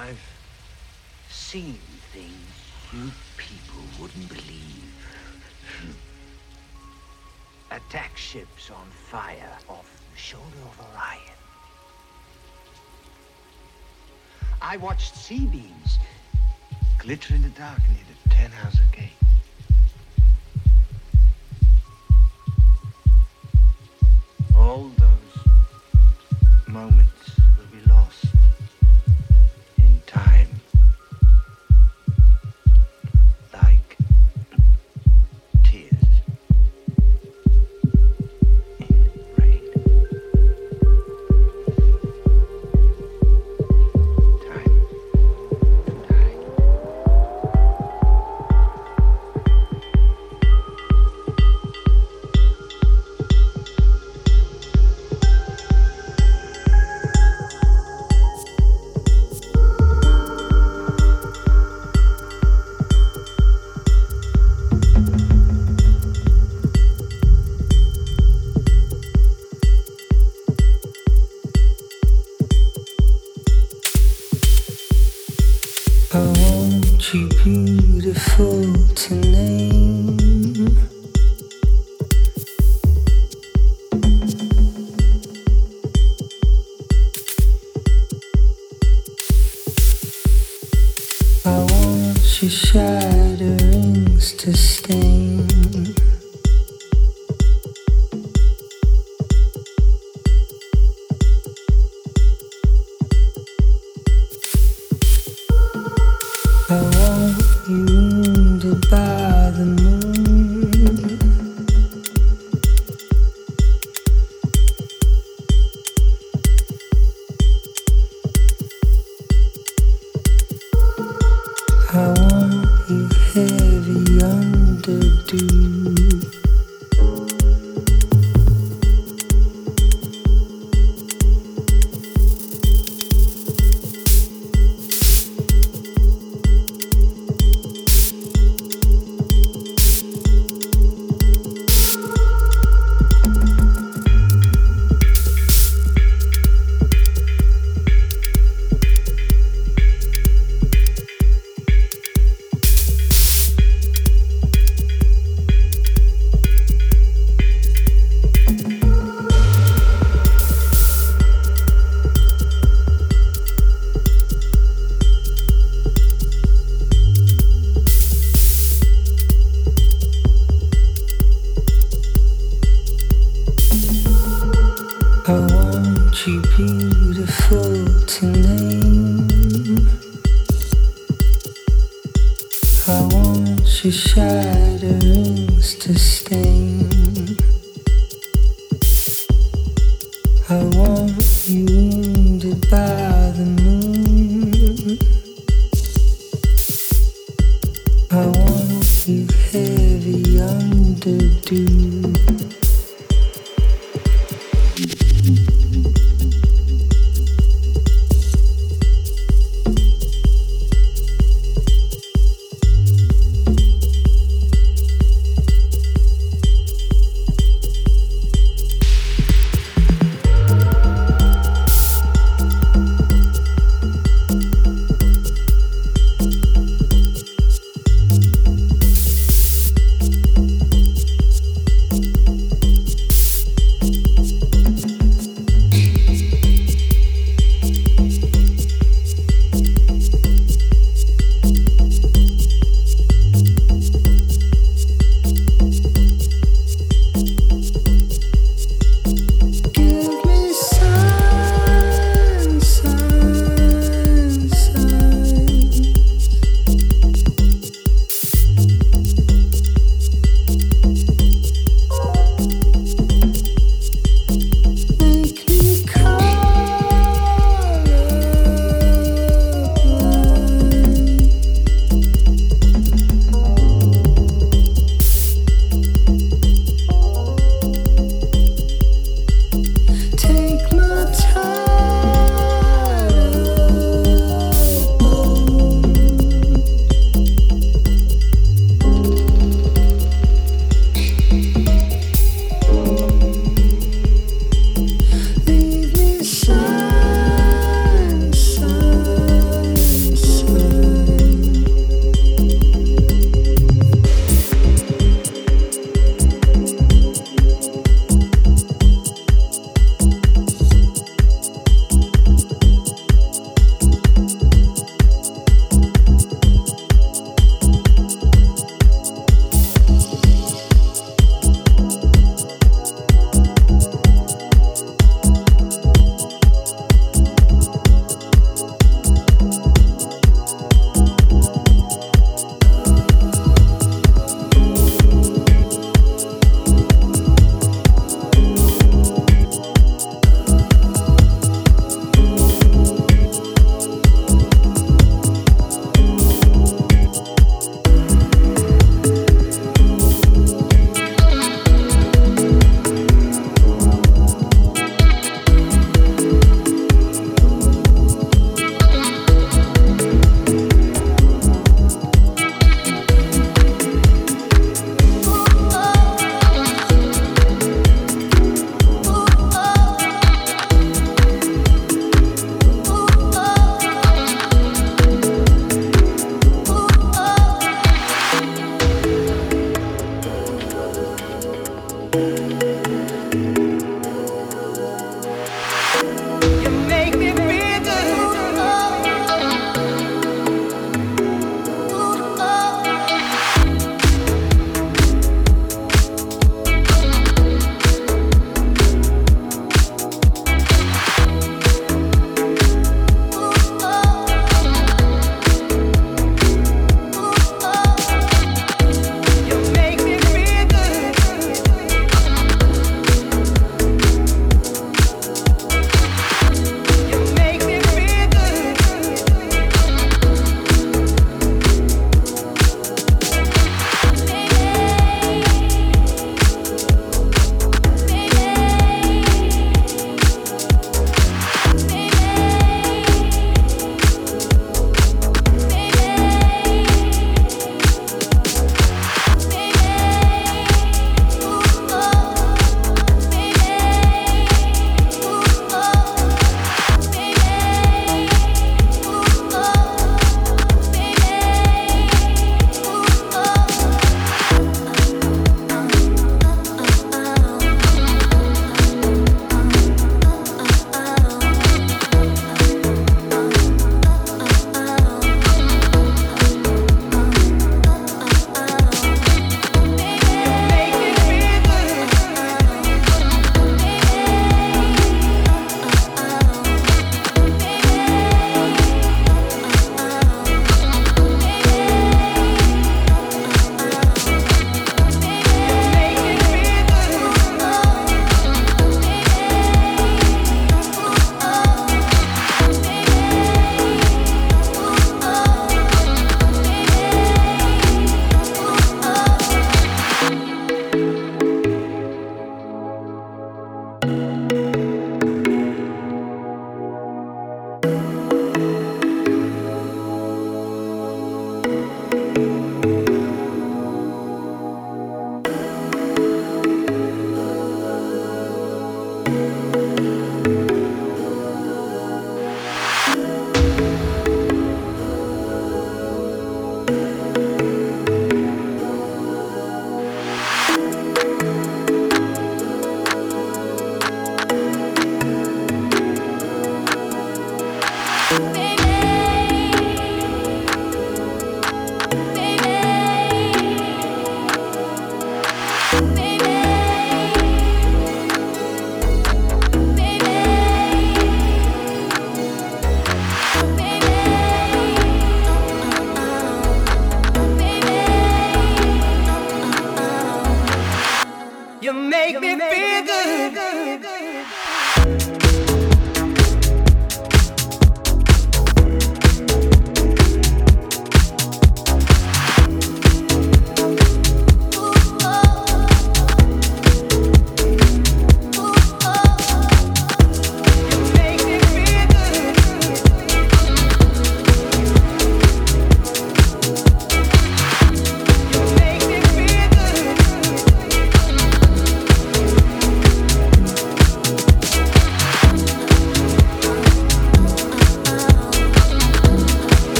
I've seen things you people wouldn't believe. Attack ships on fire off the shoulder of Orion. I watched C-beams glitter in the dark near the Tannhauser Gate. All those moments